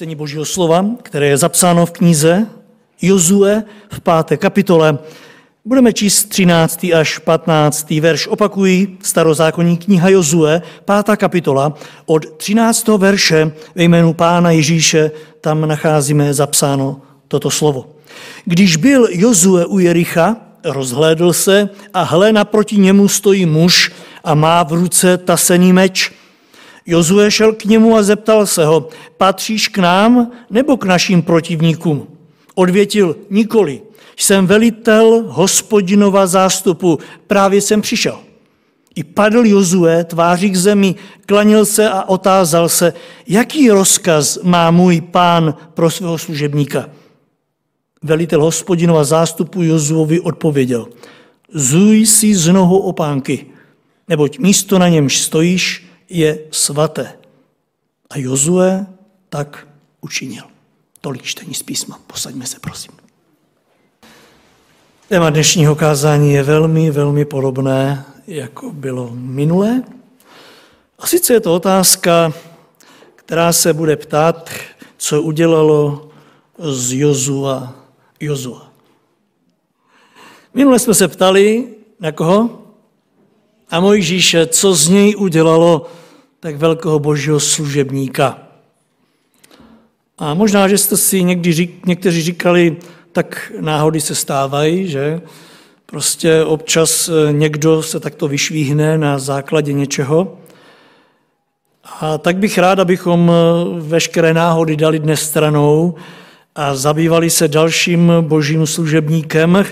čtení Božího slova, které je zapsáno v knize Jozue v páté kapitole. Budeme číst 13. až 15. verš. Opakují starozákonní kniha Jozue, pátá kapitola, od 13. verše ve jménu Pána Ježíše, tam nacházíme zapsáno toto slovo. Když byl Jozue u Jericha, rozhlédl se a hle naproti němu stojí muž a má v ruce tasený meč – Jozue šel k němu a zeptal se ho, patříš k nám nebo k našim protivníkům? Odvětil, nikoli. Jsem velitel hospodinova zástupu, právě jsem přišel. I padl Jozue tváří k zemi, klanil se a otázal se, jaký rozkaz má můj pán pro svého služebníka. Velitel hospodinova zástupu Jozuovi odpověděl, zuj si z nohou opánky, neboť místo na němž stojíš je svaté. A Jozue tak učinil. Tolik čtení z písma. Posaďme se, prosím. Téma dnešního kázání je velmi, velmi podobné, jako bylo minulé. A sice je to otázka, která se bude ptát, co udělalo z Jozua Jozua. Minule jsme se ptali, na koho? A Mojžíše, co z něj udělalo tak velkého božího služebníka. A možná, že jste si někdy řík, někteří říkali, tak náhody se stávají, že prostě občas eh, někdo se takto vyšvíhne na základě něčeho. A tak bych rád, abychom eh, veškeré náhody dali dnes stranou a zabývali se dalším božím služebníkem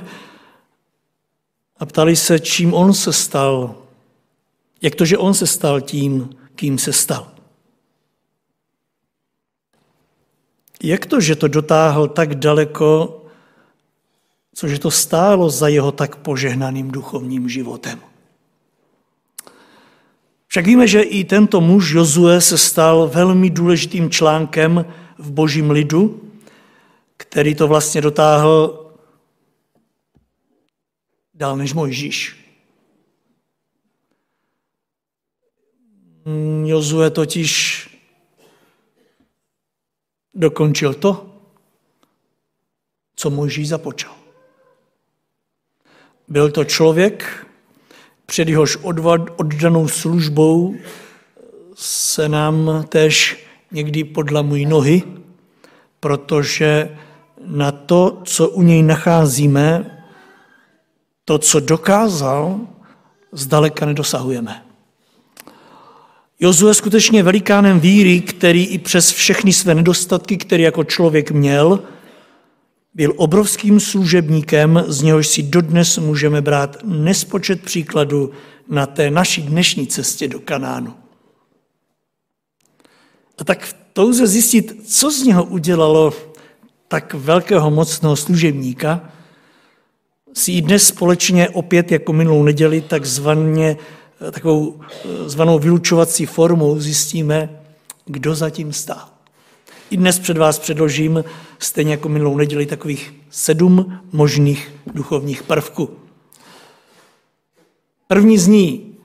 a ptali se, čím on se stal. Jak to, že on se stal tím, kým se stal. Jak to, že to dotáhl tak daleko, cože to stálo za jeho tak požehnaným duchovním životem? Však víme, že i tento muž Jozue se stal velmi důležitým článkem v božím lidu, který to vlastně dotáhl dál než Mojžíš. Jozue totiž dokončil to, co Mojžíš započal. Byl to člověk, před jehož oddanou službou se nám tež někdy podlamují nohy, protože na to, co u něj nacházíme, to, co dokázal, zdaleka nedosahujeme. Jozue skutečně velikánem víry, který i přes všechny své nedostatky, který jako člověk měl, byl obrovským služebníkem, z něhož si dodnes můžeme brát nespočet příkladů na té naší dnešní cestě do Kanánu. A tak v touze zjistit, co z něho udělalo tak velkého mocného služebníka, si i dnes společně opět jako minulou neděli takzvaně takovou eh, zvanou vylučovací formou zjistíme, kdo zatím stál. I dnes před vás předložím, stejně jako minulou neděli, takových sedm možných duchovních prvků. První z ní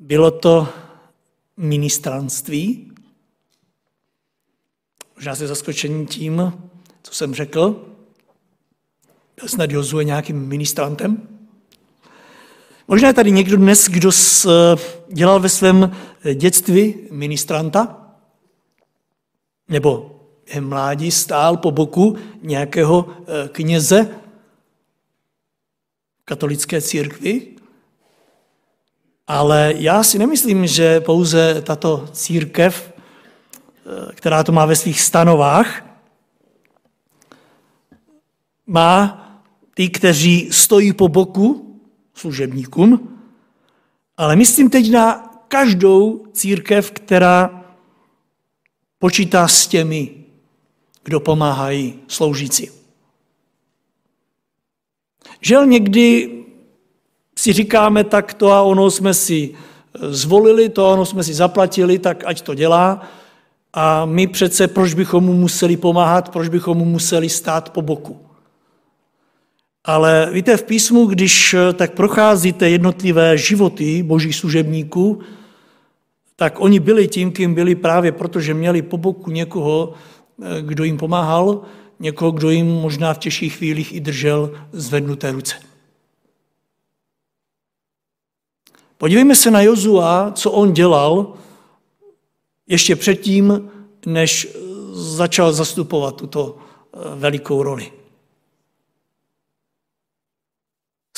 bylo to ministranství. Možná se zaskočení tím, co jsem řekl. Byl snad Jozue nějakým ministrantem? Možná je tady někdo dnes, kdo dělal ve svém dětství ministranta, nebo je mládí stál po boku nějakého eh, kněze katolické církvi, ale já si nemyslím, že pouze tato církev, eh, která to má ve svých stanovách, má ty, kteří stojí po boku služebníkům, ale myslím teď na každou církev, která počítá s těmi, kdo pomáhají sloužící. Žel někdy si říkáme, tak to a ono jsme si zvolili, to a ono jsme si zaplatili, tak ať to dělá. A my přece, proč bychom mu museli pomáhat, proč bychom mu museli stát po boku. Ale víte, v písmu, když eh, tak procházíte jednotlivé životy božích služebníků, tak oni byli tím, kým byli právě proto, že měli po boku někoho, eh, kdo jim pomáhal, někoho, kdo jim možná v těžších chvílích i držel zvednuté ruce. Podívejme se na Jozua, co on dělal ještě předtím, než začal zastupovat tuto eh, velikou roli.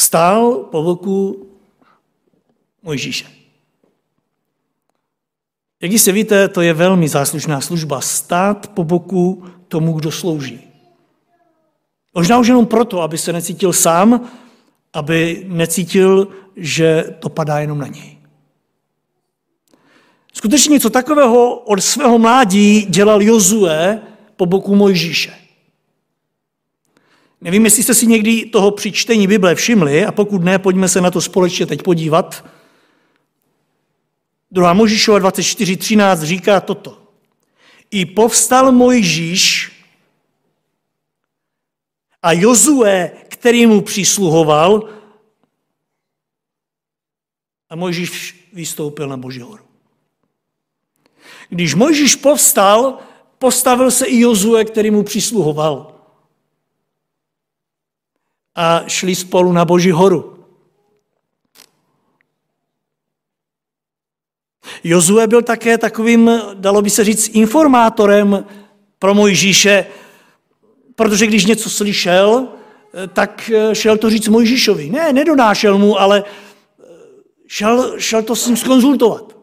Stál po boku Mojžíše. Jak jistě víte, to je velmi záslužná služba. Stát po boku tomu, kdo slouží. Možná už jenom proto, aby se necítil sám, aby necítil, že to padá jenom na něj. Skutečně něco takového od svého mládí dělal Jozue po boku Mojžíše. Nevím, jestli jste si někdy toho při čtení Bible všimli, a pokud ne, pojďme se na to společně teď podívat. Druhá Mojžíšova 24.13 říká toto. I povstal Mojžíš a Jozue, který mu přisluhoval, a Mojžíš vystoupil na Boží horu. Když Mojžíš povstal, postavil se i Jozue, který mu přisluhoval. A šli spolu na Boží horu. Jozue byl také takovým, dalo by se říct, informátorem pro Mojžíše, protože když něco slyšel, tak šel to říct Mojžíšovi. Ne, nedonášel mu, ale šel, šel to s ním skonzultovat.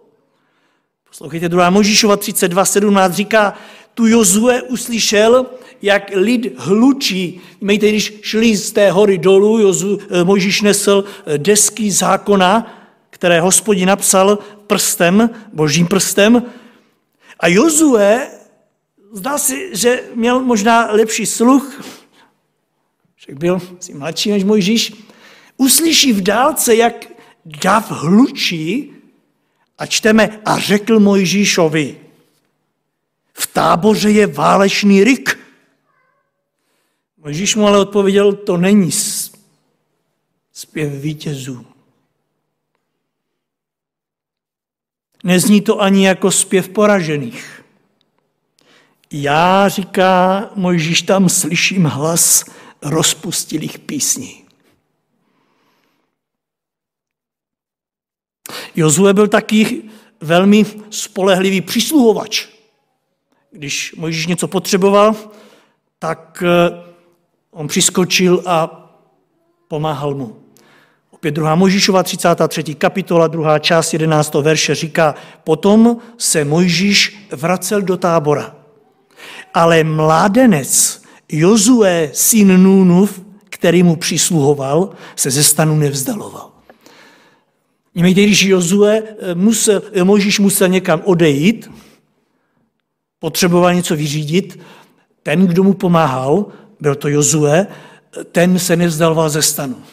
Poslouchejte, 2. Možíšova 32.17 říká, tu Jozue uslyšel, jak lid hlučí. Mějte, když šli z té hory dolů, Jozu, eh, Možíš nesl eh, desky zákona, které hospodin napsal prstem, božím prstem. A Jozue, zdá si, že měl možná lepší sluch, však byl si mladší než Mojžíš, uslyší v dálce, jak dav hlučí a čteme, a řekl Mojžíšovi, v táboře je válečný rik. Mojžíš mu ale odpověděl, to není zpěv vítězů. Nezní to ani jako zpěv poražených. Já, říká Mojžíš, tam slyším hlas rozpustilých písní. Jozue byl taky velmi spolehlivý přísluhovač. Když Mojžíš něco potřeboval, tak eh, on přiskočil a pomáhal mu. Opět druhá Mojžíšova 33. kapitola, druhá část 11. verše říká, potom se Mojžíš vracel do tábora. Ale mládenec Jozue, syn Nunův, který mu přisluhoval, se ze stanu nevzdaloval. Víte, když Jozue eh, musel, eh, Možíš musel někam odejít, potřeboval něco vyřídit, ten, kdo mu pomáhal, byl to Jozue, ten se nevzdaloval ze stanu.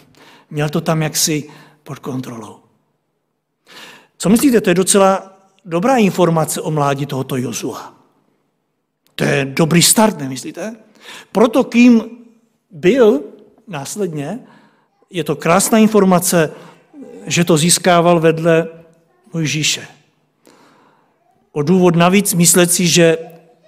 Měl to tam jaksi pod kontrolou. Co myslíte, to je docela dobrá informace o mládí tohoto Jozua. To je dobrý start, nemyslíte? Proto, kým byl následně, je to krásná informace že to získával vedle Mojžíše. O důvod navíc myslet si, že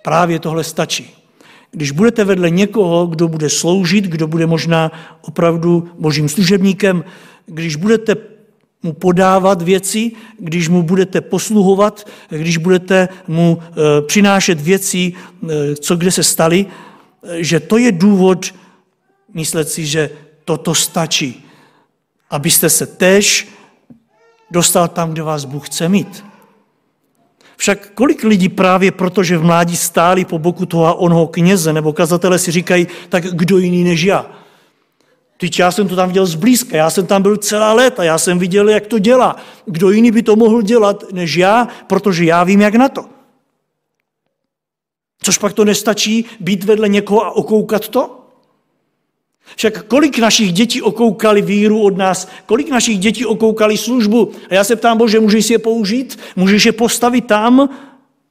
právě tohle stačí. Když budete vedle někoho, kdo bude sloužit, kdo bude možná opravdu božím služebníkem, když budete mu podávat věci, když mu budete posluhovat, když budete mu e, přinášet věci, e, co kde se staly, e, že to je důvod myslet si, že toto stačí abyste se tež dostal tam, kde vás Bůh chce mít. Však kolik lidí právě proto, že v mládí stáli po boku toho a onoho kněze nebo kazatele si říkají, tak kdo jiný než já. Teď já jsem to tam viděl zblízka, já jsem tam byl celá léta, já jsem viděl, jak to dělá. Kdo jiný by to mohl dělat než já, protože já vím, jak na to. Což pak to nestačí být vedle někoho a okoukat to? Však kolik našich dětí okoukali víru od nás, kolik našich dětí okoukali službu. A já se ptám, Bože, můžeš je použít? Můžeš je postavit tam,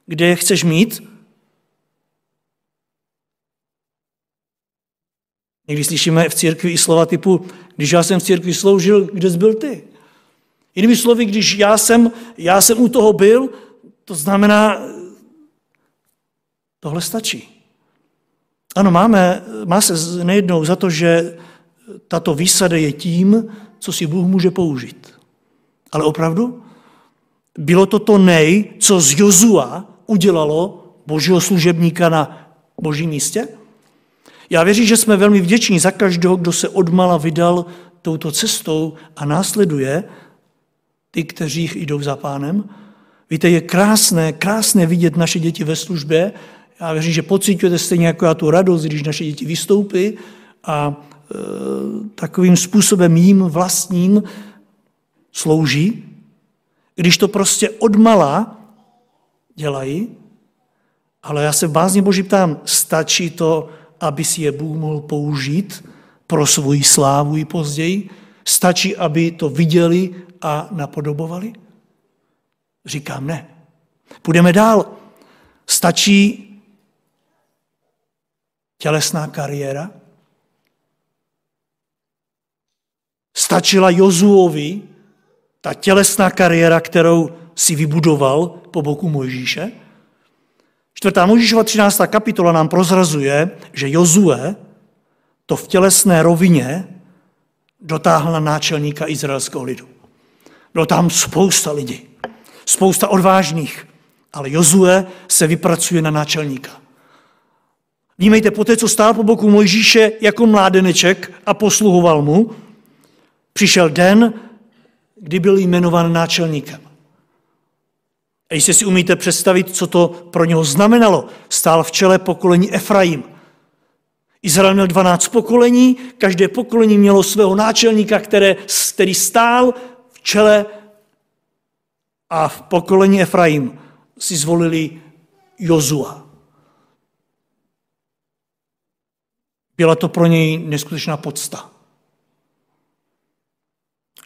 kde je chceš mít? Někdy slyšíme v církvi i slova typu, když já jsem v církvi sloužil, kde jsi byl ty? Jinými slovy, když já jsem, já jsem u toho byl, To znamená, tohle stačí. Ano, máme, má se nejednou za to, že tato výsada je tím, co si Bůh může použít. Ale opravdu? Bylo to to nej, co z Jozua udělalo božího služebníka na božím místě? Já věřím, že jsme velmi vděční za každého, kdo se odmala vydal touto cestou a následuje ty, kteří jdou za pánem. Víte, je krásné, krásné vidět naše děti ve službě. Já věřím, že pocitujete stejně jako já tu radost, když naše děti vystoupí a e, takovým způsobem jim vlastním slouží. Když to prostě odmala dělají, ale já se v bázně Boží ptám, stačí to, aby si je Bůh mohl použít pro svoji slávu i později? Stačí, aby to viděli a napodobovali? Říkám ne. Půjdeme dál. Stačí tělesná kariéra? Stačila Jozuovi ta tělesná kariéra, kterou si vybudoval po boku Mojžíše? Čtvrtá Mojžíšova 13. kapitola nám prozrazuje, že Jozue to v tělesné rovině dotáhl na náčelníka izraelského lidu. Bylo tam spousta lidí, spousta odvážných, ale Jozue se vypracuje na náčelníka. Vnímejte, po té, co stál po boku Mojžíše jako mládeneček a posluhoval mu, přišel den, kdy byl jmenován náčelníkem. A jestli si umíte představit, co to pro něho znamenalo, stál v čele pokolení Efraim. Izrael měl 12 pokolení, každé pokolení mělo svého náčelníka, které, který stál v čele a v pokolení Efraim si zvolili Jozua. Byla to pro něj neskutečná podsta.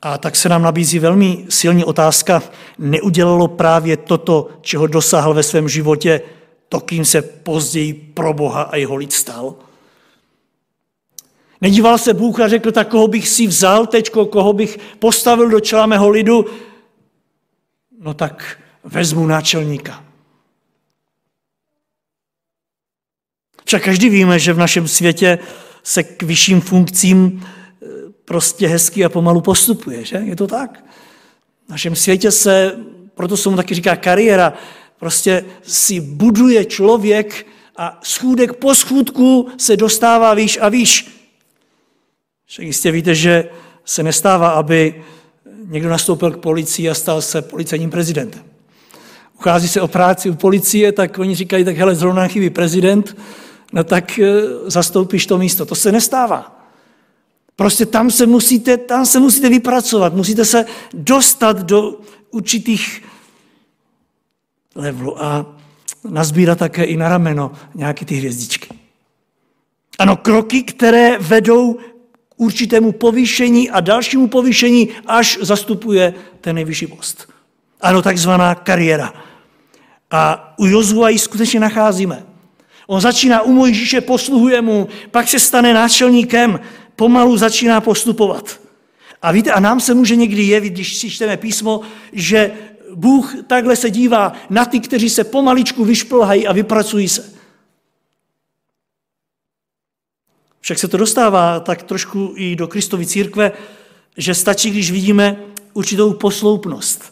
A tak se nám nabízí velmi silní otázka, neudělalo právě toto, čeho dosáhl ve svém životě, to, kým se později pro Boha a jeho lid stal? Nedíval se Bůh a řekl, tak koho bych si vzal teď, koho bych postavil do čela mého lidu? No tak vezmu náčelníka. Však každý víme, že v našem světě se k vyšším funkcím prostě hezky a pomalu postupuje, že? Je to tak? V našem světě se, proto se mu taky říká kariéra, prostě si buduje člověk a schůdek po schůdku se dostává výš a výš. Však jistě víte, že se nestává, aby někdo nastoupil k policii a stal se policajním prezidentem. Uchází se o práci u policie, tak oni říkají, tak hele, zrovna chybí prezident, no tak eh, zastoupíš to místo. To se nestává. Prostě tam se musíte, tam se musíte vypracovat, musíte se dostat do určitých levelů a nazbírat také i na rameno nějaké ty hvězdičky. Ano, kroky, které vedou k určitému povýšení a dalšímu povýšení, až zastupuje ten nejvyšší post. Ano, takzvaná kariéra. A u Jozua ji skutečně nacházíme. On začíná u Mojžíše, posluhuje mu, pak se stane náčelníkem, pomalu začíná postupovat. A víte, a nám se může někdy jevit, když si čteme písmo, že Bůh takhle se dívá na ty, kteří se pomaličku vyšplhají a vypracují se. Však se to dostává tak trošku i do Kristovy církve, že stačí, když vidíme určitou posloupnost.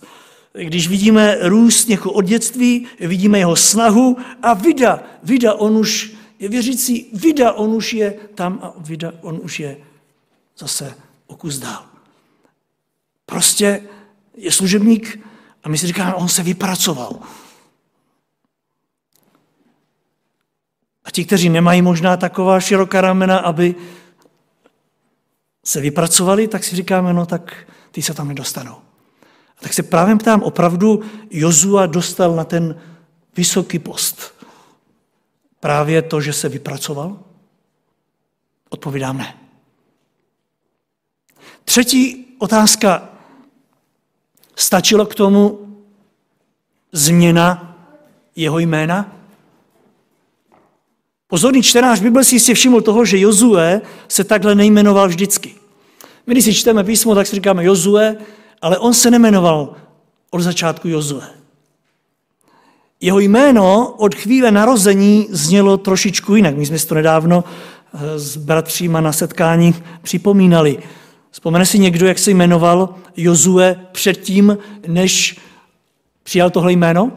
Když vidíme růst někoho od dětství, vidíme jeho snahu a vida, vida on už je věřící, vida, on už je tam a vida, on už je zase o kus dál. Prostě je služebník a my si říkáme, on se vypracoval. A ti, kteří nemají možná taková široká ramena, aby se vypracovali, tak si říkáme, no tak ty se tam nedostanou. A tak se právě ptám, opravdu Jozua dostal na ten vysoký post právě to, že se vypracoval? Odpovídám ne. Třetí otázka. Stačilo k tomu změna jeho jména? Pozorný čtenář Bible si jistě všiml toho, že Jozue se takhle nejmenoval vždycky. My, když si čteme písmo, tak si říkáme Jozue, ale on se nemenoval od začátku Jozue. Jeho jméno od chvíle narození znělo trošičku jinak. My jsme si to nedávno eh, s bratříma na setkání připomínali. Vzpomene si někdo, jak se jmenoval Jozue předtím, než přijal tohle jméno?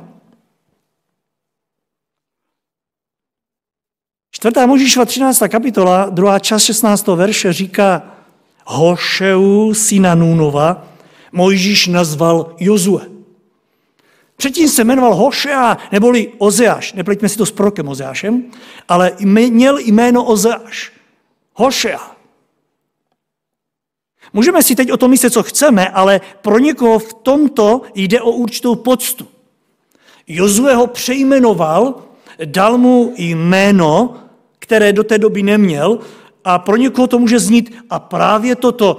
Čtvrtá Možíšova 13. kapitola, druhá část 16. verše říká Hošeu syna Nunova Mojžíš nazval Jozue. Předtím se jmenoval Hošea, neboli Ozeáš. Nepleťme si to s prorokem Ozeášem, ale měl jméno Ozeáš. Hošea. Můžeme si teď o tom myslet, co chceme, ale pro někoho v tomto jde o určitou poctu. Jozue ho přejmenoval, dal mu jméno, které do té doby neměl a pro někoho to může znít a právě toto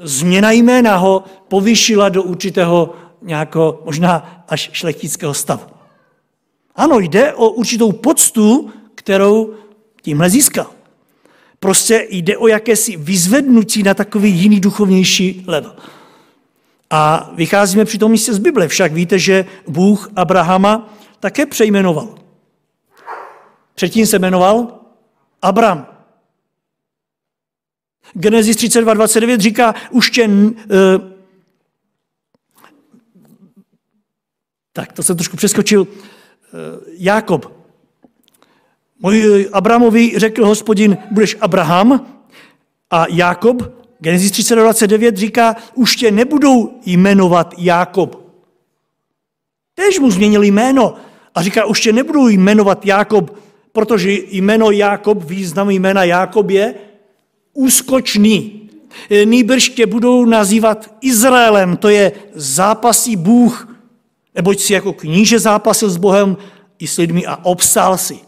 změna jména ho povyšila do určitého nějakého možná až šlechtického stavu. Ano, jde o určitou poctu, kterou tímhle získal. Prostě jde o jakési vyzvednutí na takový jiný duchovnější level. A vycházíme při tom místě z Bible. Však víte, že Bůh Abrahama také přejmenoval. Předtím se jmenoval Abram. Genesis 32.29 říká, už tě... Uh, tak, to jsem trošku přeskočil. Uh, Jákob. Můj Abramovi řekl hospodin, budeš Abraham a Jákob, Genesis 32.29 říká, už tě nebudou jmenovat Jákob. Tež mu změnil jméno a říká, už tě nebudou jmenovat Jákob, protože jméno Jákob, význam jména Jákob je úskočný. Nýbrž tě budou nazývat Izraelem, to je zápasí Bůh, neboť si jako kníže zápasil s Bohem i s lidmi a obsál si.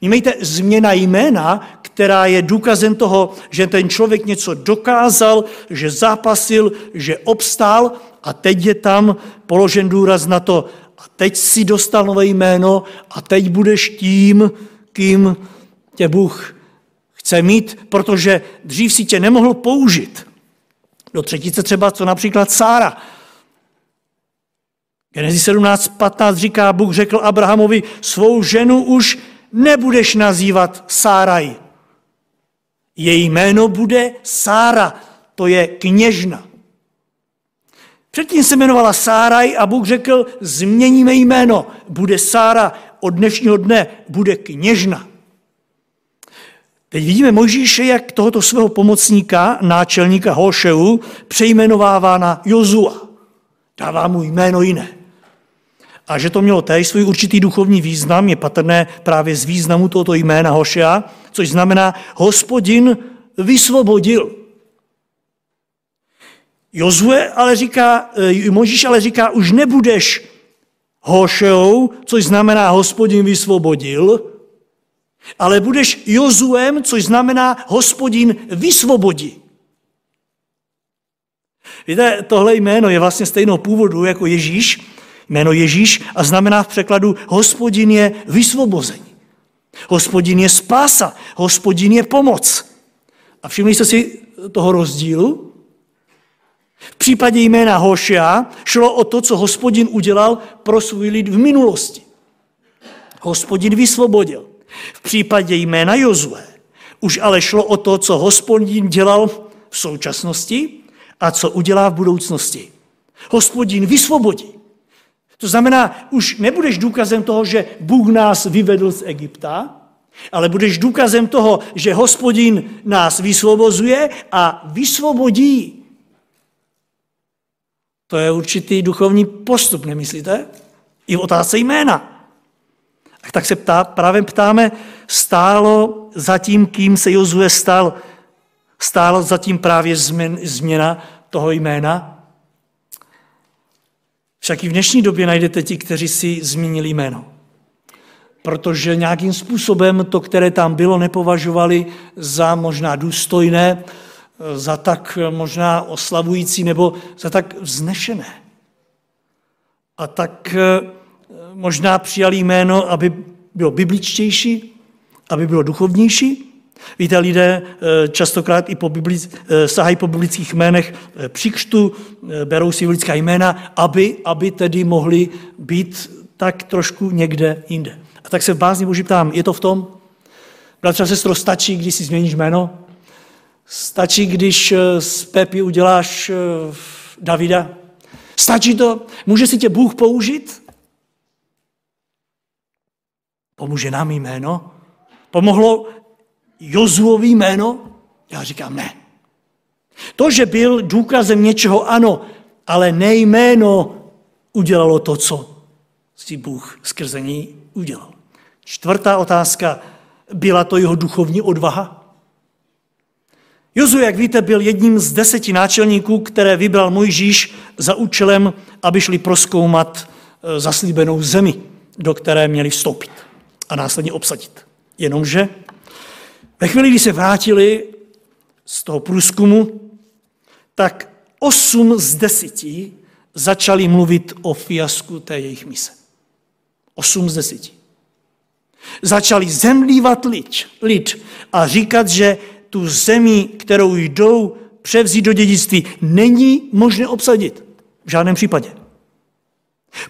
Vnímejte, změna jména, která je důkazem toho, že ten člověk něco dokázal, že zápasil, že obstál a teď je tam položen důraz na to, a teď si dostal nové jméno a teď budeš tím, kým tě Bůh chce mít, protože dřív si tě nemohl použít. Do třetice třeba, co například Sára. Genesis 17.15 říká, Bůh řekl Abrahamovi, svou ženu už nebudeš nazývat Sáraj. Její jméno bude Sára, to je kněžna. Předtím se jmenovala Sáraj a Bůh řekl, změníme jméno, bude Sára, od dnešního dne bude kněžna. Teď vidíme Mojžíše, jak tohoto svého pomocníka, náčelníka Hošeu, přejmenovává na Jozua. Dává mu jméno jiné. A že to mělo též svůj určitý duchovní význam, je patrné právě z významu tohoto jména Hošea, což znamená hospodin vysvobodil. Jozue ale říká, eh, Možíš ale říká, už nebudeš Hošeou, což znamená hospodin vysvobodil, ale budeš Jozuem, což znamená hospodin vysvobodí. Víte, tohle jméno je vlastně stejného původu jako Ježíš, jméno Ježíš a znamená v překladu hospodin je vysvobození. Hospodin je spása, hospodin je pomoc. A všimli jste si toho rozdílu? V případě jména Hošia šlo o to, co hospodin udělal pro svůj lid v minulosti. Hospodin vysvobodil. V případě jména Jozue už ale šlo o to, co hospodin dělal v současnosti a co udělá v budoucnosti. Hospodin vysvobodí. To znamená, už nebudeš důkazem toho, že Bůh nás vyvedl z Egypta, ale budeš důkazem toho, že hospodin nás vysvobozuje a vysvobodí. To je určitý duchovní postup, nemyslíte? I v otázce jména. Tak se ptá, právě ptáme, stálo za tím, kým se Jozue stal, stálo za tím právě změna toho jména? Však i v dnešní době najdete ti, kteří si změnili jméno. Protože nějakým způsobem to, které tam bylo, nepovažovali za možná důstojné, za tak možná oslavující nebo za tak vznešené. A tak možná přijali jméno, aby bylo bibličtější, aby bylo duchovnější. Víte, lidé eh, častokrát i po biblic, eh, sahají po biblických jménech eh, při křtu, berou si biblická jména, aby, aby tedy mohli být tak trošku někde jinde. A tak se v bázni Boží ptám, je to v tom? Bratře a sestro, stačí, když si změníš jméno? Stačí, když z Pepy uděláš Davida? Stačí to? Může si tě Bůh použít? Pomůže nám jméno? Pomohlo Jozuovi jméno? Já říkám ne. To, že byl důkazem něčeho, ano, ale nejméno udělalo to, co si Bůh skrze ní udělal. Čtvrtá otázka, byla to jeho duchovní odvaha? Jozu, jak víte, byl jedním z deseti náčelníků, které vybral Mojžíš za účelem, aby šli proskoumat e, zaslíbenou zemi, do které měli vstoupit a následně obsadit. Jenomže ve chvíli, kdy se vrátili z toho průzkumu, tak osm z deseti začali mluvit o fiasku té jejich mise. Osm z deseti. Začali zemlívat lid, lid a říkat, že tu zemi, kterou jdou převzít do dědictví, není možné obsadit. V žádném případě.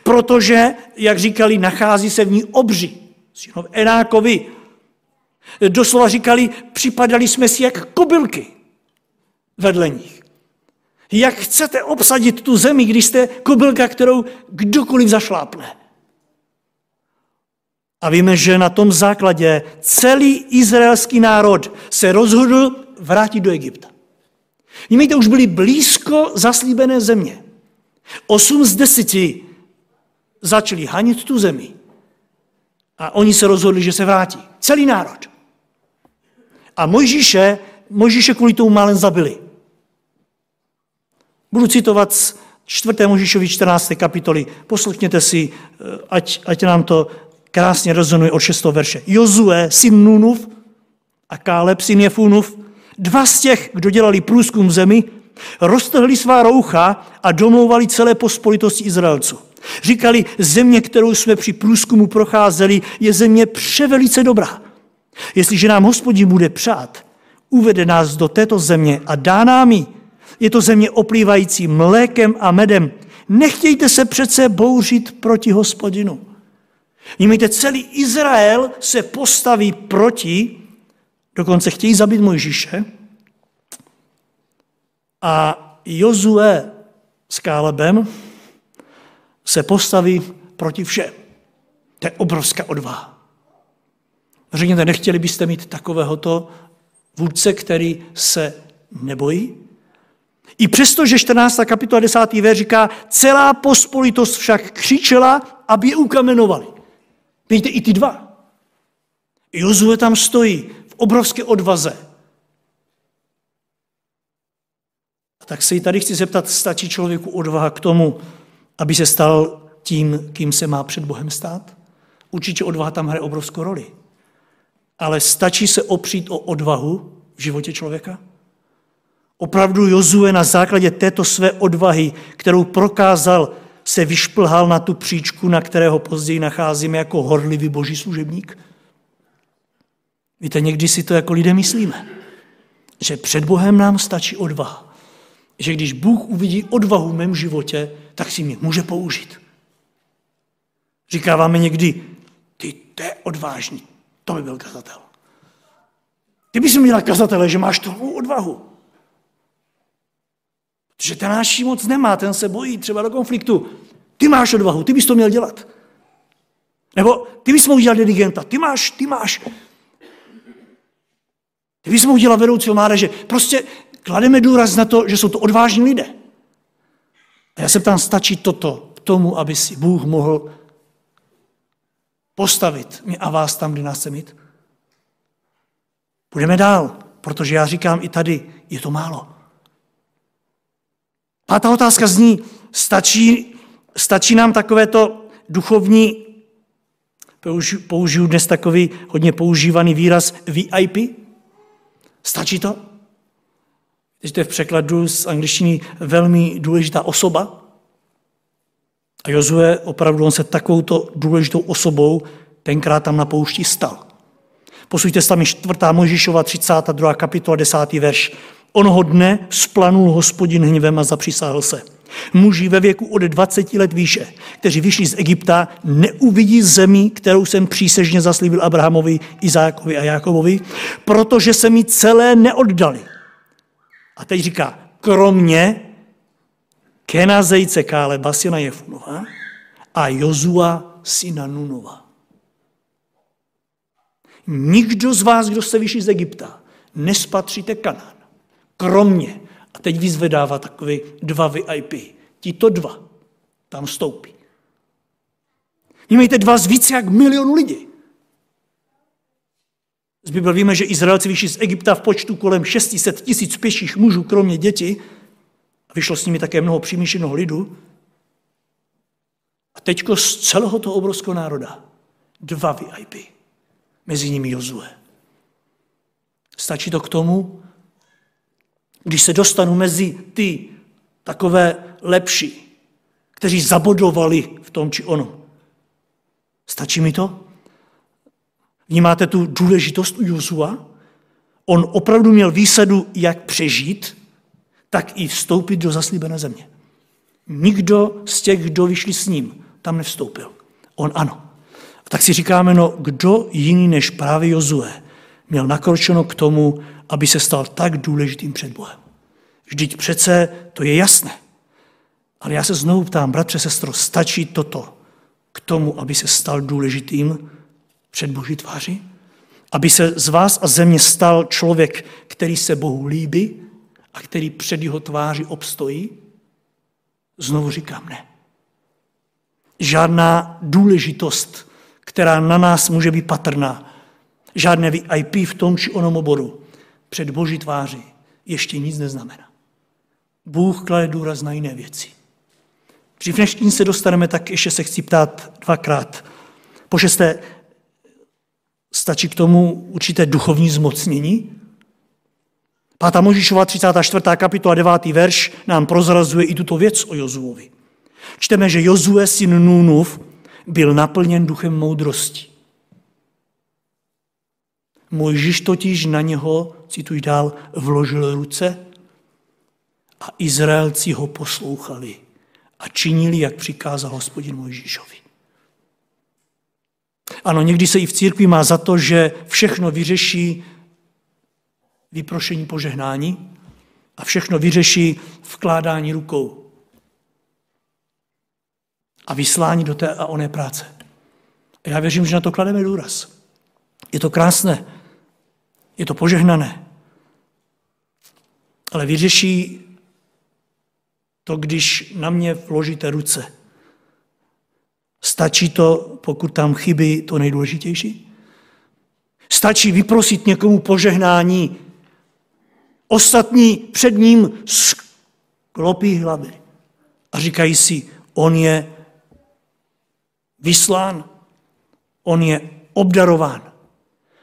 Protože, jak říkali, nachází se v ní obři. Synov Enákovi. Doslova říkali, připadali jsme si jak kobylky vedle nich. Jak chcete obsadit tu zemi, když jste kobylka, kterou kdokoliv zašlápne? A víme, že na tom základě celý izraelský národ se rozhodl vrátit do Egypta. Víme, už byli blízko zaslíbené země. Osm z deseti začali hanit tu zemi. A oni se rozhodli, že se vrátí. Celý národ. A Mojžíše, Mojžíše kvůli tomu málem zabili. Budu citovat z 4. Mojžíšovi 14. kapitoly. Poslechněte si, eh, ať, ať nám to krásně rezonuje od 6. verše. Jozue, syn Nunův a Káleb, syn Jefunův, dva z těch, kdo dělali průzkum zemi, roztrhli svá roucha a domlouvali celé pospolitosti Izraelců. Říkali, země, kterou jsme při průzkumu procházeli, je země převelice dobrá. Jestliže nám hospodin bude přát, uvede nás do této země a dá nám ji. Je to země oplývající mlékem a medem. Nechtějte se přece bouřit proti hospodinu. Vnímejte, celý Izrael se postaví proti, dokonce chtějí zabít Mojžíše, a Jozue s Kálebem se postaví proti všem. To je obrovská odvaha. Řekněte, nechtěli byste mít takovéhoto vůdce, který se nebojí? I přesto, že 14. kapitola 10. ver říká, celá pospolitost však křičela, aby je ukamenovali. Vidíte, i ty dva. Jozue tam stojí v obrovské odvaze. A tak se i tady chci zeptat, stačí člověku odvaha k tomu, aby se stal tím, kým se má před Bohem stát? Určitě odvaha tam hraje obrovskou roli. Ale stačí se opřít o odvahu v životě člověka? Opravdu Jozue na základě této své odvahy, kterou prokázal, se vyšplhal na tu příčku, na kterého později nacházíme jako horlivý boží služebník? Víte, někdy si to jako lidé myslíme, že před Bohem nám stačí odvaha. Že když Bůh uvidí odvahu v mém životě, tak si mě může použít. Říkáváme někdy, ty, to je odvážný, to by byl kazatel. Ty bys měla kazatele, že máš takovou odvahu. Protože ten náš moc nemá, ten se bojí třeba do konfliktu. Ty máš odvahu, ty bys to měl dělat. Nebo ty bys mohl dělat dirigenta, ty máš, ty máš. Ty bys mohl dělat vedoucího mládeže. Prostě klademe důraz na to, že jsou to odvážní lidé. A já se ptám, stačí toto k tomu, aby si Bůh mohl postavit mě a vás tam, kde nás chce mít? Půjdeme dál, protože já říkám i tady, je to málo. Ta otázka zní, stačí, stačí nám takovéto duchovní, použiju dnes takový hodně používaný výraz VIP? Stačí to? Když to je v překladu z angličtiny velmi důležitá osoba. A Jozue opravdu on se takovouto důležitou osobou tenkrát tam na poušti stal. Posuďte se tam 4. Možíšova 32. kapitola 10. verš. Onoho dne splanul hospodin hněvem a zapřisáhl se. Muži ve věku od 20 let výše, kteří vyšli z Egypta, neuvidí zemi, kterou jsem přísežně zaslíbil Abrahamovi, Izákovi a Jakobovi, protože se mi celé neoddali. A teď říká, kromě Kenazejce Kále Basina Jefunova a Jozua syna Nunova. Nikdo z vás, kdo jste vyšli z Egypta, nespatříte Kanán. Kromě, a teď vyzvedává takový dva VIP, tito dva tam stoupí. Mějte dva z více jak milionu lidí. Z Bible víme, že Izraelci vyšli z Egypta v počtu kolem 600 tisíc pěších mužů, kromě dětí, a vyšlo s nimi také mnoho přimíšeného lidu. A teďko z celého toho obrovského národa dva VIP, mezi nimi Jozue. Stačí to k tomu, když se dostanu mezi ty takové lepší, kteří zabodovali v tom či ono. Stačí mi to? Vnímáte tu důležitost u Jozua? On opravdu měl výsadu, jak přežít, tak i vstoupit do zaslíbené země. Nikdo z těch, kdo vyšli s ním, tam nevstoupil. On ano. A tak si říkáme, no kdo jiný než právě Jozue měl nakročeno k tomu, aby se stal tak důležitým před Bohem. Vždyť přece to je jasné. Ale já se znovu ptám, bratře, sestro, stačí toto k tomu, aby se stal důležitým před Boží tváři? Aby se z vás a země stal člověk, který se Bohu líbí a který před jeho tváři obstojí? Znovu říkám ne. Žádná důležitost, která na nás může být patrná, žádné VIP v tom či onom oboru, před Boží tváři ještě nic neznamená. Bůh klade důraz na jiné věci. Dřív než se dostaneme, tak ještě se chci ptát dvakrát. Po šesté, stačí k tomu určité duchovní zmocnění? Pátá Možíšova 34. kapitola 9. verš nám prozrazuje i tuto věc o Jozuovi. Čteme, že Jozue, syn Nunův, byl naplněn duchem moudrosti. Mojžíš totiž na něho, cituji dál, vložil ruce a Izraelci ho poslouchali a činili, jak přikázal hospodin Mojžíšovi. Ano, někdy se i v církvi má za to, že všechno vyřeší vyprošení požehnání a všechno vyřeší vkládání rukou a vyslání do té a oné práce. A já věřím, že na to klademe důraz. Je to krásné, je to požehnané, ale vyřeší to, když na mě vložíte ruce. Stačí to, pokud tam chybí to nejdůležitější? Stačí vyprosit někomu požehnání. Ostatní před ním sklopí hlavy a říkají si, on je vyslán, on je obdarován.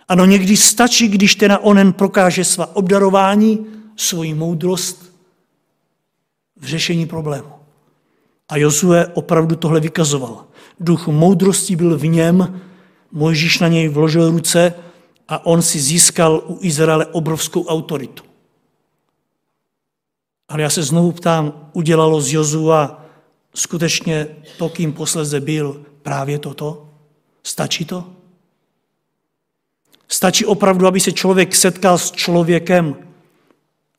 Ano, někdy stačí, když ten onen prokáže svá obdarování, svoji moudrost v řešení problému. A Jozue opravdu tohle vykazoval. Duch moudrosti byl v něm, Mojžíš na něj vložil ruce a on si získal u Izraele obrovskou autoritu. Ale já se znovu ptám, udělalo z Jozua skutečně to, kým posleze byl, právě toto? Stačí to? Stačí opravdu, aby se člověk setkal s člověkem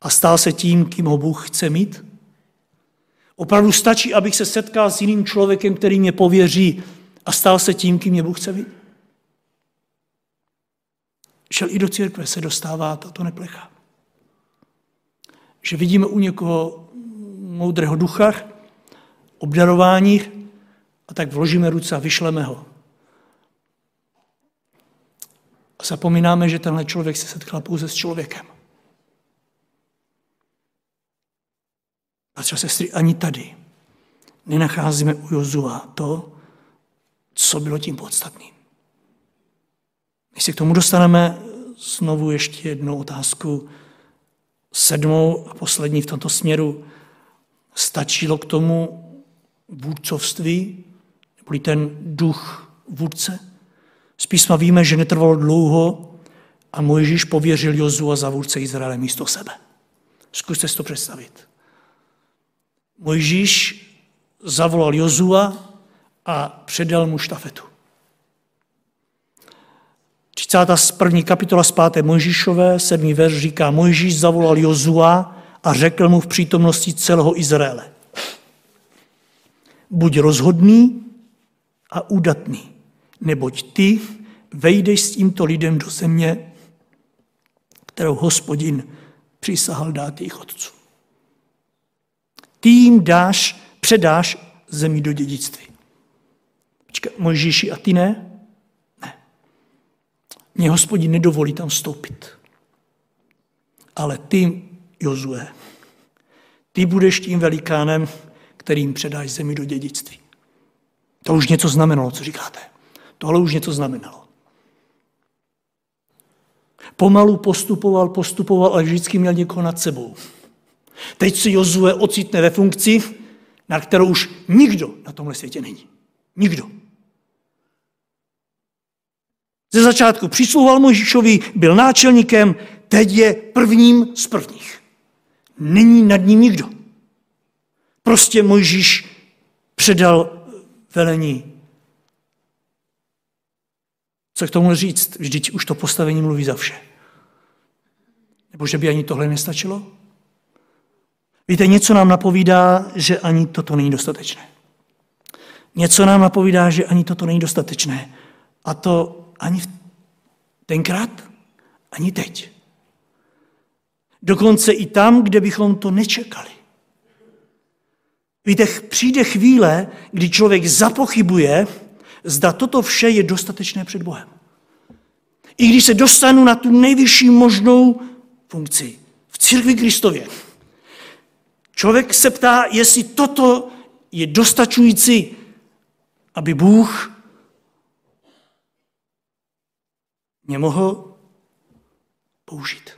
a stal se tím, kým ho Bůh chce mít? Opravdu stačí, abych se setkal s jiným člověkem, který mě pověří a stal se tím, kým mě Bůh chce být? Šel i do církve se dostává tato neplecha. Že vidíme u někoho moudrého ducha, obdarování a tak vložíme ruce a vyšleme ho. A zapomínáme, že tenhle člověk se setkal pouze s člověkem. A třeba sestry, ani tady nenacházíme u Jozua to, co bylo tím podstatným. Když se k tomu dostaneme, znovu ještě jednu otázku, sedmou a poslední v tomto směru. Stačilo k tomu vůdcovství, neboli ten duch vůdce? Z písma víme, že netrvalo dlouho a Mojžíš pověřil Jozua za vůdce Izraele místo sebe. Zkuste si to představit. Mojžíš zavolal Jozua a předal mu štafetu. 31. kapitola z 5. Mojžíšové, 7. verš říká, Mojžíš zavolal Jozua a řekl mu v přítomnosti celého Izraele. Buď rozhodný a údatný, neboť ty vejdeš s tímto lidem do země, kterou hospodin přísahal dát jejich otcům. Ty jim dáš, předáš zemi do dědictví. Počkej, Mojžíši, a ty ne? Ne. Mě hospodin nedovolí tam vstoupit. Ale ty, Jozue, ty budeš tím velikánem, kterým předáš zemi do dědictví. To už něco znamenalo, co říkáte. Tohle už něco znamenalo. Pomalu postupoval, postupoval, ale vždycky měl někoho nad sebou. Teď se Jozue ocitne ve funkci, na kterou už nikdo na tomhle světě není. Nikdo. Ze začátku přisluhoval Mojžíšovi, byl náčelníkem, teď je prvním z prvních. Není nad ním nikdo. Prostě Mojžíš předal velení. Co k tomu říct? Vždyť už to postavení mluví za vše. Nebo že by ani tohle nestačilo? Víte, něco nám napovídá, že ani toto není dostatečné. Něco nám napovídá, že ani toto není dostatečné. A to ani tenkrát, ani teď. Dokonce i tam, kde bychom to nečekali. Víte, přijde chvíle, kdy člověk zapochybuje, zda toto vše je dostatečné před Bohem. I když se dostanu na tu nejvyšší možnou funkci v církvi Kristově, člověk se ptá, jestli toto je dostačující, aby Bůh mě mohl použít.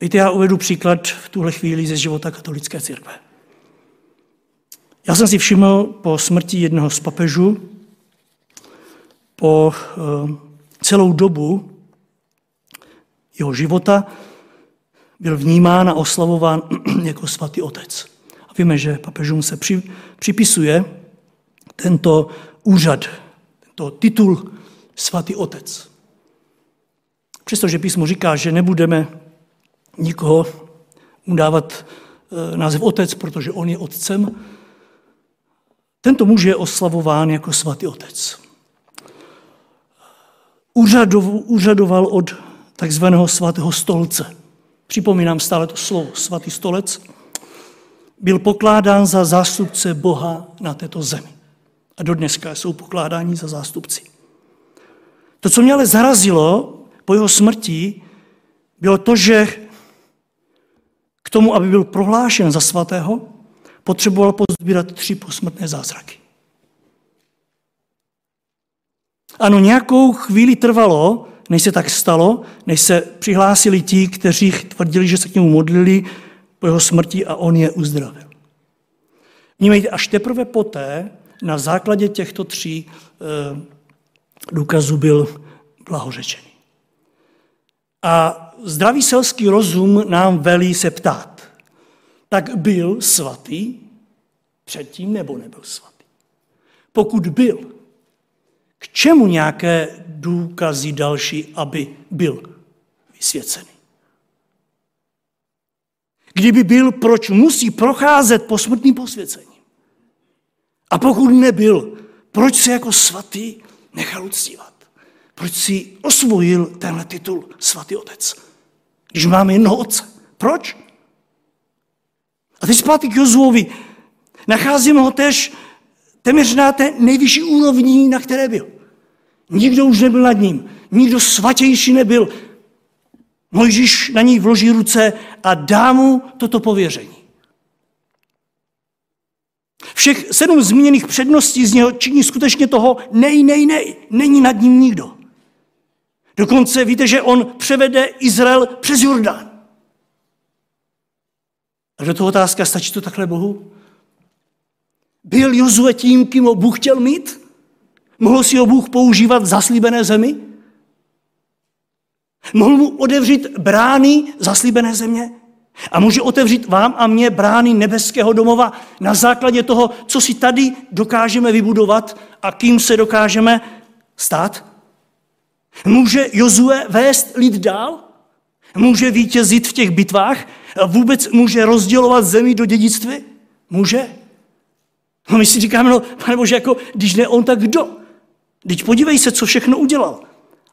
Víte, já uvedu příklad v tuhle chvíli ze života katolické církve. Já jsem si všiml po smrti jednoho z papežů, po uh, celou dobu jeho života byl vnímán a oslavován jako svatý otec. A víme, že papežům se při, připisuje tento úřad, tento titul svatý otec. Přestože písmo říká, že nebudeme nikoho dávat e, název otec, protože on je otcem. Tento muž je oslavován jako svatý otec. Úřadoval od takzvaného svatého stolce. Připomínám stále to slovo, svatý stolec. Byl pokládán za zástupce Boha na této zemi. A do dneska jsou pokládáni za zástupci. To, co mě ale zarazilo po jeho smrti, bylo to, že k tomu, aby byl prohlášen za svatého, potřeboval pozbírat tři posmrtné zázraky. Ano, nějakou chvíli trvalo, než se tak stalo, než se přihlásili ti, kteří tvrdili, že se k němu modlili po jeho smrti a on je uzdravil. Vnímejte, až teprve poté, na základě těchto tří e, důkazů byl blahořečený. A zdravý selský rozum nám velí se ptát, tak byl svatý předtím nebo nebyl svatý? Pokud byl, k čemu nějaké důkazy další, aby byl vysvěcený? Kdyby byl, proč musí procházet posmrtným posvěcením? A pokud nebyl, proč se jako svatý nechal uctívat? Proč si osvojil tenhle titul svatý otec? Když máme jednoho otce. Proč? A teď zpátky k Jozuovi. Nacházíme ho tež téměř na té nejvyšší úrovni, na které byl. Nikdo už nebyl nad ním. Nikdo svatější nebyl. Mojžíš na ní vloží ruce a dá mu toto pověření. Všech sedm zmíněných předností z něho činí skutečně toho nej, nej, nej. Není nad ním nikdo. Dokonce víte, že on převede Izrael přes Jordán. A do toho otázka, stačí to takhle Bohu? Byl Jozue tím, kým ho Bůh chtěl mít? Mohl si ho Bůh používat v zaslíbené zemi? Mohl mu odevřít brány zaslíbené země? A může otevřít vám a mně brány nebeského domova na základě toho, co si tady dokážeme vybudovat a kým se dokážeme stát? Může Jozue vést lid dál? Může vítězit v těch bitvách? Vůbec může rozdělovat zemi do dědictví? Může? No my si říkáme, no pane Bože, jako, když ne on, tak kdo? Teď podívej se, co všechno udělal.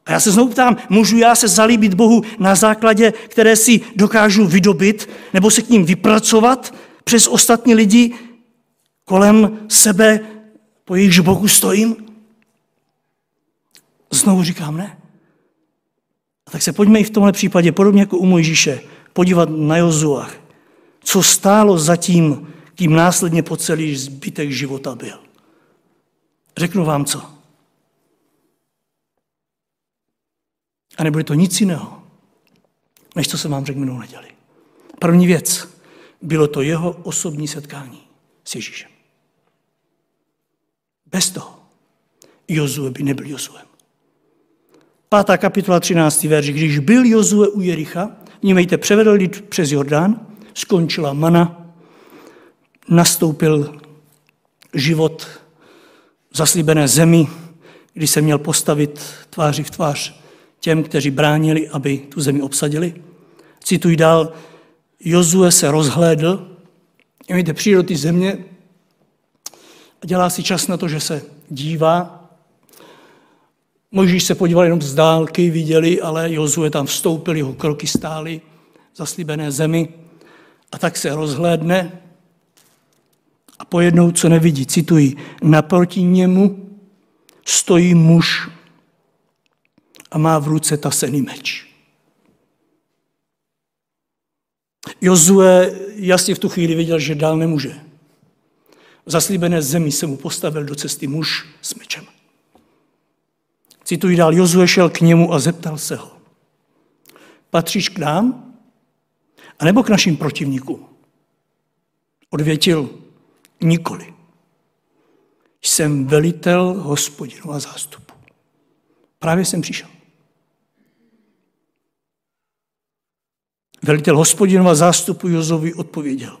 A já se znovu ptám, můžu já se zalíbit Bohu na základě, které si dokážu vydobit, nebo se k ním vypracovat přes ostatní lidi kolem sebe, po jejichž boku stojím? Znovu říkám ne. A tak se pojďme i v tomhle případě, podobně jako u Mojžíše, podívat na Jozuach, co stálo za tím, kým následně po celý zbytek života byl. Řeknu vám co. A nebude to nic jiného, než co jsem vám řekl minulou neděli. První věc, bylo to jeho osobní setkání s Ježíšem. Bez toho Jozue by nebyl Jozuem. Pátá kapitola 13. verš. Když byl Jozue u Jericha, vnímejte, převedl lid přes Jordán, skončila mana, nastoupil život v zaslíbené zemi, kdy se měl postavit tváři v tvář těm, kteří bránili, aby tu zemi obsadili. Cituji dál, Jozue se rozhlédl, víte, přijde do země a dělá si čas na to, že se dívá. Možíš se podíval jenom z dálky, viděli, ale Jozue tam vstoupil, jeho kroky stály v zaslíbené zemi a tak se rozhlédne a pojednou, co nevidí, cituji, naproti němu stojí muž a má v ruce tasený meč. Jozue jasně v tu chvíli viděl, že dál nemůže. V zaslíbené zemi se mu postavil do cesty muž s mečem. Cituji dál, Jozue šel k němu a zeptal se ho. Patříš k nám? A nebo k našim protivníkům? Odvětil, nikoli. Jsem velitel hospodinova zástupu. Právě jsem přišel. Velitel hospodinova zástupu Jozovi odpověděl.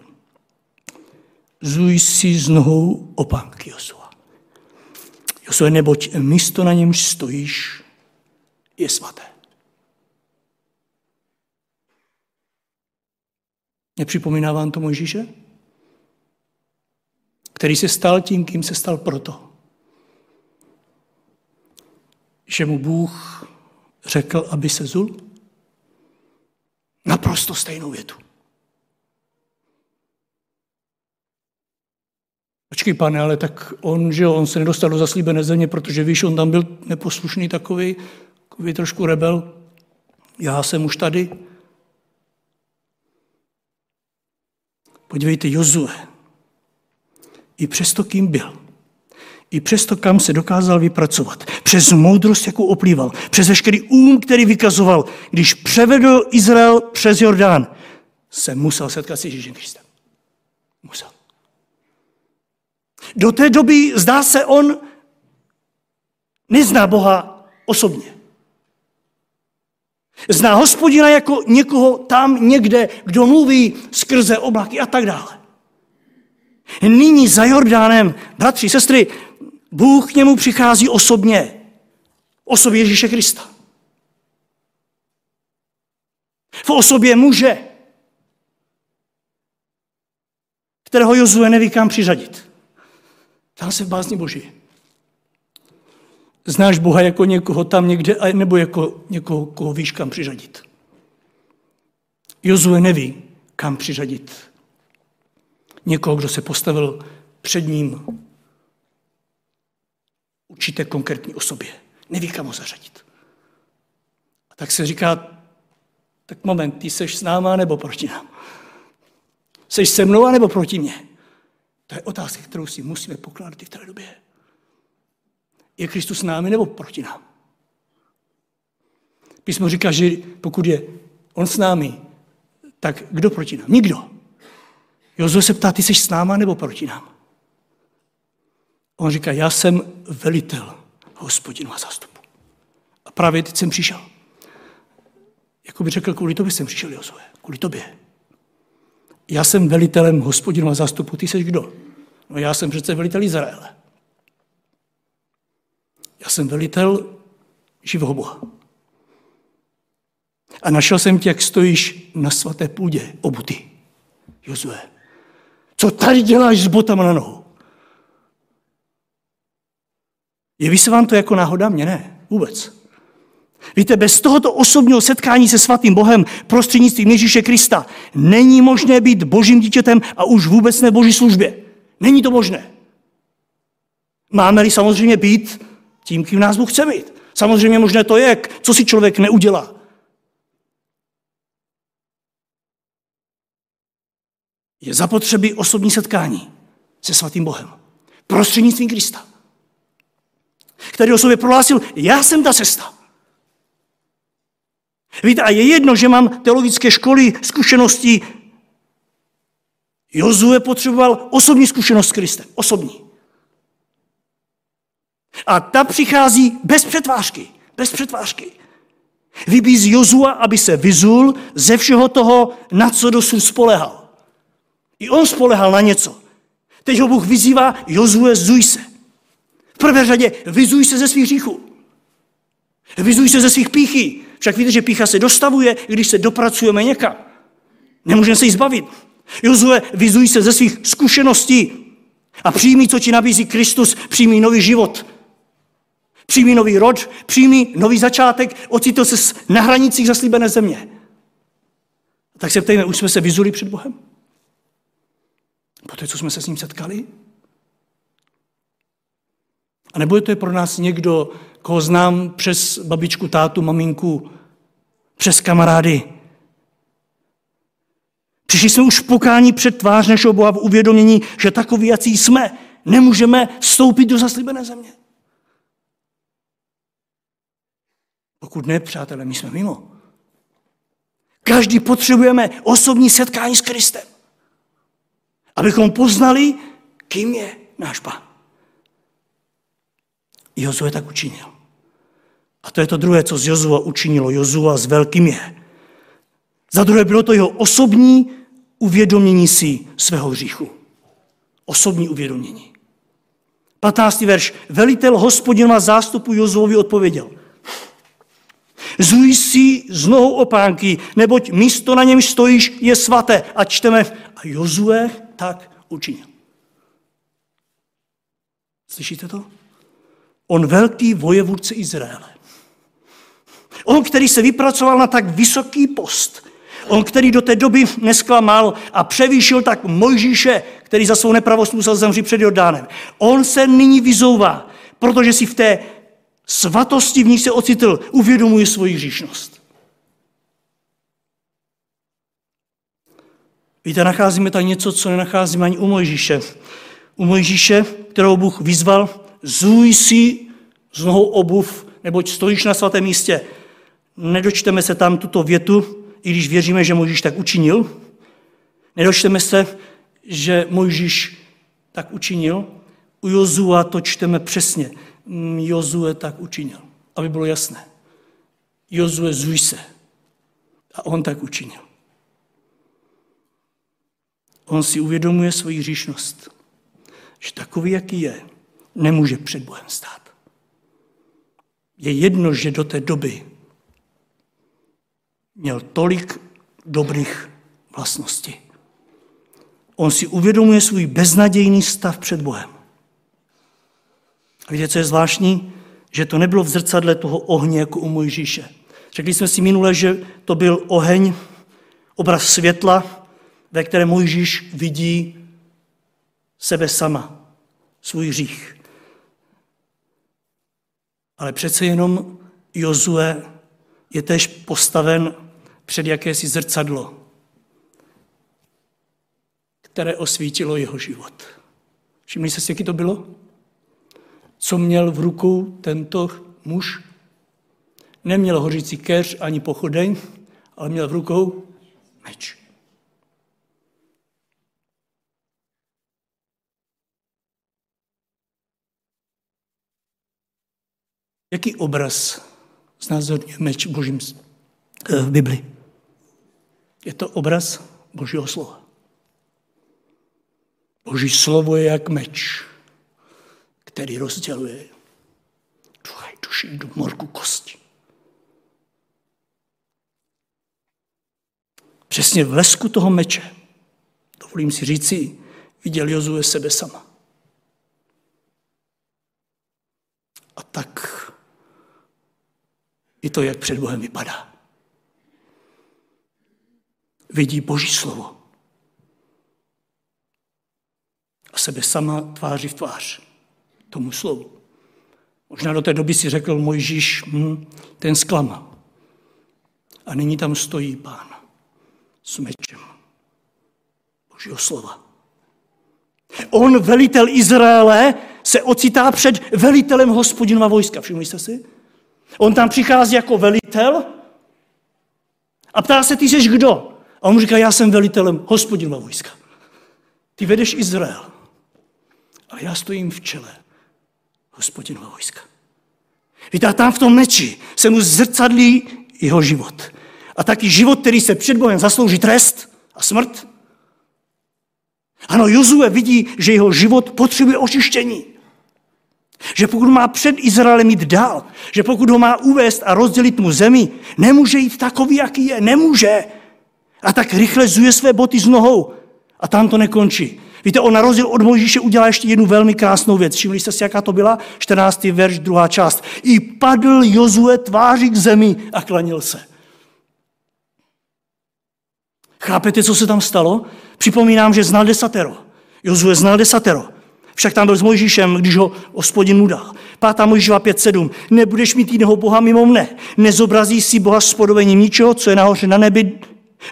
Zuj si z nohou opánky Jozua. Jozue, neboť místo na němž stojíš je svaté. Nepřipomíná vám to Mojžíše? Který se stal tím, kým se stal proto, že mu Bůh řekl, aby se zul? Naprosto stejnou větu. Počkej, pane, ale tak on, že on se nedostal do zaslíbené země, protože víš, on tam byl neposlušný takový, takový trošku rebel. Já jsem už tady. Podívejte, Jozue, i přesto, kým byl, i přesto, kam se dokázal vypracovat, přes moudrost, jakou oplýval, přes veškerý úm, který vykazoval, když převedl Izrael přes Jordán, se musel setkat s Ježíšem Kristem. Musel. Do té doby, zdá se, on nezná Boha osobně. Zná hospodina jako někoho tam někde, kdo mluví skrze oblaky a tak dále. Nyní za Jordánem, bratři, sestry, Bůh k němu přichází osobně. Osobě Ježíše Krista. V osobě muže, kterého Jozue neví kam přiřadit. Tam se v bázni Boží. Znáš Boha jako někoho tam někde, nebo jako někoho, koho víš kam přiřadit. Jozue neví, kam přiřadit. Někoho, kdo se postavil před ním určité konkrétní osobě. Neví, kam ho zařadit. A tak se říká, tak moment, ty seš s náma nebo proti nám? Seš se mnou nebo proti mně? To je otázka, kterou si musíme pokládat i v té době. Je Kristus s námi nebo proti nám? Písmo říká, že pokud je on s námi, tak kdo proti nám? Nikdo. Jozue se ptá, ty jsi s náma nebo proti nám? On říká, já jsem velitel hospodinu a zástupu. A právě teď jsem přišel. Jako by řekl, kvůli tobě jsem přišel, Jozue. Kvůli tobě. já jsem velitelem hospodinova zástupu, ty jsi kdo? No já jsem přece velitel Izraele. Já jsem velitel živého Boha. A našel jsem tě, jak stojíš na svaté půdě, obuty. Jozue, co tady děláš s botama na nohu? Jeví se vám to jako náhoda? Mně ne, vůbec. Víte, bez tohoto osobního setkání se svatým Bohem prostřednictvím Ježíše Krista není možné být božím dítětem a už vůbec ne boží službě. Není to možné. Máme-li samozřejmě být tím, kým nás Bůh chce být. Samozřejmě možné to je, co si člověk neudělá. Je zapotřebí osobní setkání se svatým Bohem. Prostřednictvím Krista. Který o sobě prohlásil, já jsem ta cesta. Víte, a je jedno, že mám teologické školy, zkušenosti. Jozue potřeboval osobní zkušenost s Kristem. Osobní. A ta přichází bez přetvářky. Bez přetvářky. Vybízí Jozua, aby se vyzul ze všeho toho, na co dosud spolehal. I on spolehal na něco. Teď ho Bůh vyzývá, Jozue, zuj se. V prvé řadě vyzuj se ze svých hříchů. Vyzuj se ze svých píchy. Však víte, že pícha se dostavuje, když se dopracujeme někam. Nemůžeme se jí zbavit. Jozue, vyzuj se ze svých zkušeností a přijmi, co ti nabízí Kristus, přijmi nový život. Přijmi nový rod, přijmi nový začátek, ocitl se na hranicích zaslíbené země. Tak se ptejme, už jsme se vyzuli před Bohem? Po té, co jsme se s ním setkali? A nebo je to pro nás někdo, koho znám přes babičku, tátu, maminku, přes kamarády. Přišli jsme už pokání před tvář našeho Boha v uvědomění, že takový, jací jsme, nemůžeme vstoupit do zaslíbené země. Pokud ne, přátelé, my jsme mimo. Každý potřebujeme osobní setkání s Kristem. Abychom poznali, kým je náš Pán. Jozue tak učinil. A to je to druhé, co z Jozua učinilo. Jozua s velkým je. Za druhé bylo to jeho osobní uvědomění si svého hříchu. Osobní uvědomění. 15. verš. Velitel hospodinova zástupu Jozuovi odpověděl. Zuj si z nohou opánky, neboť místo na něm stojíš je svaté. A čteme, a Jozue tak učinil. Slyšíte to? On velký vojevůdce Izraele. On, který se vypracoval na tak vysoký post, on, který do té doby nesklamal a převýšil tak Mojžíše, který za svou nepravost musel zemřít před Jordánem. On se nyní vyzouvá, protože si v té svatosti, v ní se ocitl, uvědomuje svoji hříšnost. Víte, nacházíme tam něco, co nenacházíme ani u Mojžíše. U Mojžíše, kterou Bůh vyzval, zuj si z nohou obuv, neboť stojíš na svatém místě. Nedočteme se tam tuto větu, i když věříme, že Mojžíš tak učinil. Nedočteme se, že Mojžíš tak učinil. U Jozua to čteme přesně. Mm, Jozue tak učinil, aby bylo jasné. Jozue zuj se. A on tak učinil. On si uvědomuje svoji hříšnost, že takový, jaký je, nemůže před Bohem stát. Je jedno, že do té doby měl tolik dobrých vlastností. On si uvědomuje svůj beznadějný stav před Bohem. A víte, co je zvláštní? Že to nebylo v zrcadle toho ohně jako u Mojžíše. Řekli jsme si minule, že to byl oheň, obraz světla, ve kterém Mojžíš vidí sebe sama, svůj hřích. Ale přece jenom Jozue je tež postaven před jakési zrcadlo, které osvítilo jeho život. Všimli se, jaký to bylo? Co měl v rukou tento muž? Neměl hořící keř ani pochodeň, ale měl v rukou meč. Jaký obraz znázorňuje meč božím eh, v Bibli? Je to obraz Božího slova. Boží slovo je jak meč, který rozděluje ducha i duši do morku kosti. Přesně v lesku toho meče, dovolím si říci, viděl Jozue sebe sama. A tak i to, jak před Bohem vypadá. Vidí Boží slovo. A sebe sama tváří v tvář tomu slovu. Možná do té doby si řekl Mojžíš, hm, ten zklamal. A nyní tam stojí pán s mečem Božího slova. On, velitel Izraele, se ocitá před velitelem hospodinova vojska. Všimli jste si? On tam přichází jako velitel a ptá se, ty jsi kdo? A on mu říká, já jsem velitelem hospodinova vojska. Ty vedeš Izrael, ale já stojím v čele hospodinova vojska. Víte, a tam v tom meči se mu zrcadlí jeho život. A taky život, který se před Bohem zaslouží trest a smrt. Ano, Jozue vidí, že jeho život potřebuje očištění. Že pokud má před Izraelem jít dál, že pokud ho má uvést a rozdělit mu zemi, nemůže jít takový, jaký je. Nemůže. A tak rychle zuje své boty z nohou. A tam to nekončí. Víte, on na rozdíl od Mojžíše udělá ještě jednu velmi krásnou věc. Všimli jste si, jaká to byla? 14. verš, druhá část. I padl Jozue tváří k zemi a klanil se. Chápete, co se tam stalo? Připomínám, že znal desatero. Jozue znal desatero. Však tam byl s Mojžíšem, když ho hospodin mu dal. Pátá Mojžíšova 5.7. Nebudeš mít jiného Boha mimo mne. Nezobrazí si Boha s podobením ničeho, co je nahoře na nebi,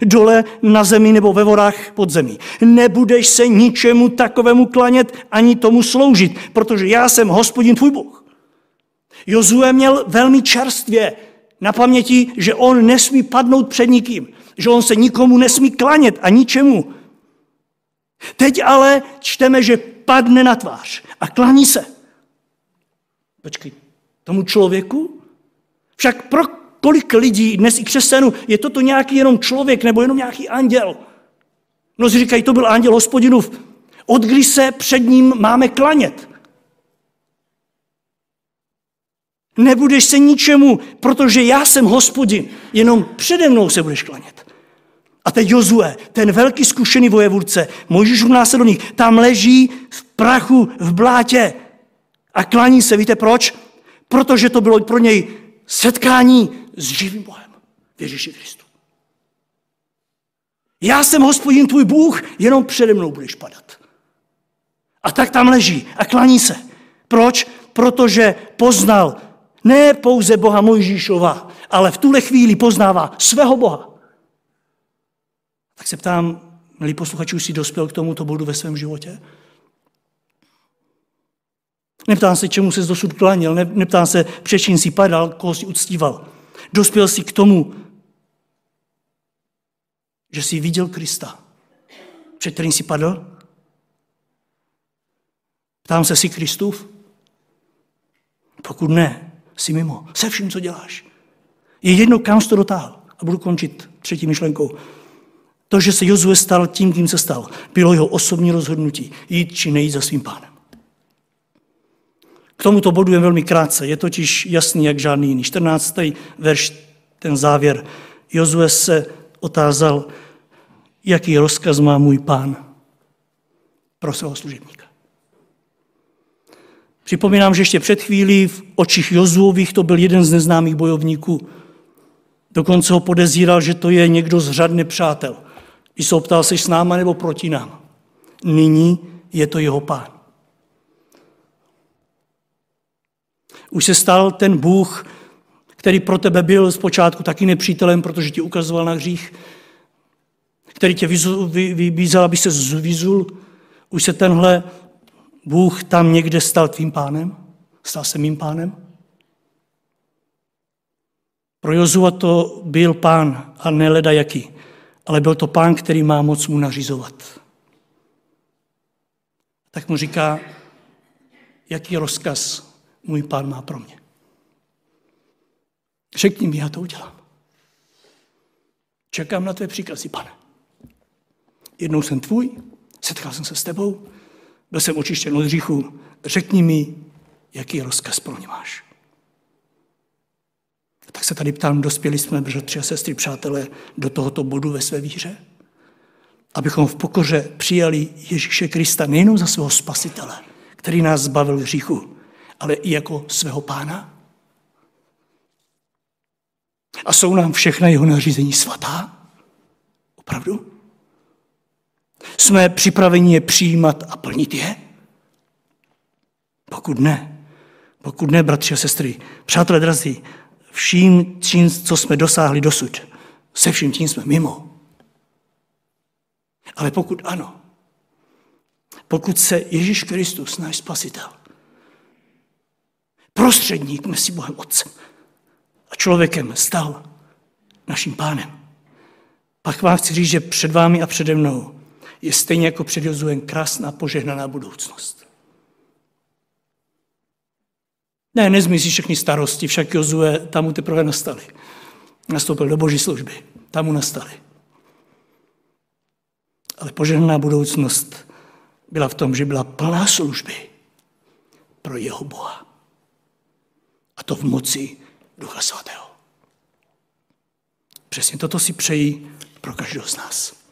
dole na zemi nebo ve vodách pod zemí. Nebudeš se ničemu takovému klanět ani tomu sloužit, protože já jsem hospodin tvůj Bůh. Jozue měl velmi čerstvě na paměti, že on nesmí padnout před nikým, že on se nikomu nesmí klanět a ničemu. Teď ale čteme, že padne na tvář a klaní se. Počkej, tomu člověku? Však pro kolik lidí dnes i křesťanů je toto nějaký jenom člověk nebo jenom nějaký anděl? Mnozí říkají, to byl anděl hospodinův. Od kdy se před ním máme klanět? Nebudeš se ničemu, protože já jsem hospodin, jenom přede mnou se budeš klanět. A teď Jozue, ten velký zkušený vojevůdce, Mojžíšův následovník, tam leží v prachu, v blátě a klaní se. Víte proč? Protože to bylo pro něj setkání s živým Bohem, Ježíši Kristu. Já jsem hospodin tvůj Bůh, jenom přede mnou budeš padat. A tak tam leží a klaní se. Proč? Protože poznal ne pouze Boha Mojžíšova, ale v tuhle chvíli poznává svého Boha. Tak se ptám, milí posluchači, už si dospěl k tomuto bodu ve svém životě? Neptám se, čemu se dosud klanil, neptám se, před čím si padal, koho si uctíval. Dospěl si k tomu, že jsi viděl Krista, před kterým si padl? Ptám se, jsi Kristův? Pokud ne, jsi mimo. Se vším, co děláš. Je jedno, kam jsi to dotáhl. A budu končit třetí myšlenkou. To, že se Jozue stal tím, kým se stal, bylo jeho osobní rozhodnutí jít či nejít za svým pánem. K tomuto bodu je velmi krátce, je totiž jasný jak žádný jiný. 14. verš, ten závěr. Jozue se otázal, jaký rozkaz má můj pán pro svého služebníka. Připomínám, že ještě před chvílí v očích Jozuových to byl jeden z neznámých bojovníků. Dokonce ho podezíral, že to je někdo z řad nepřátel. Když se optal, jsi s náma nebo proti nám. Nyní je to jeho pán. Už se stal ten Bůh, který pro tebe byl zpočátku taky nepřítelem, protože ti ukazoval na hřích, který tě vybízel, aby se zvízul. Už se tenhle Bůh tam někde stal tvým pánem? Stal se mým pánem? Pro Jozua to byl pán a ne leda jaký ale byl to pán, který má moc mu nařizovat. Tak mu říká, jaký rozkaz můj pán má pro mě. Řekni mi, já to udělám. Čekám na tvé příkazy, pane. Jednou jsem tvůj, setkal jsem se s tebou, byl jsem očištěn od hříchu, řekni mi, jaký rozkaz pro mě máš. Tak se tady ptám, dospěli jsme, bratři a sestry, přátelé, do tohoto bodu ve své víře? Abychom v pokoře přijali Ježíše Krista nejenom za svého spasitele, který nás zbavil hříchu, ale i jako svého pána? A jsou nám všechna jeho nařízení svatá? Opravdu? Jsme připraveni je přijímat a plnit je? Pokud ne, pokud ne, bratři a sestry, přátelé drazí, vším tím, co jsme dosáhli dosud, se vším tím jsme mimo. Ale pokud ano, pokud se Ježíš Kristus, náš spasitel, prostředník mezi Bohem Otcem a člověkem stal naším pánem, pak vám chci říct, že před vámi a přede mnou je stejně jako před Jozuem krásná požehnaná budoucnost. Ne, nezmizí všechny starosti, však Jozue tam mu teprve nastaly. Nastoupil do boží služby, tam mu nastaly. Ale požehnaná budoucnost byla v tom, že byla plná služby pro jeho Boha. A to v moci Ducha Svatého. Přesně toto si přeji pro každého z nás.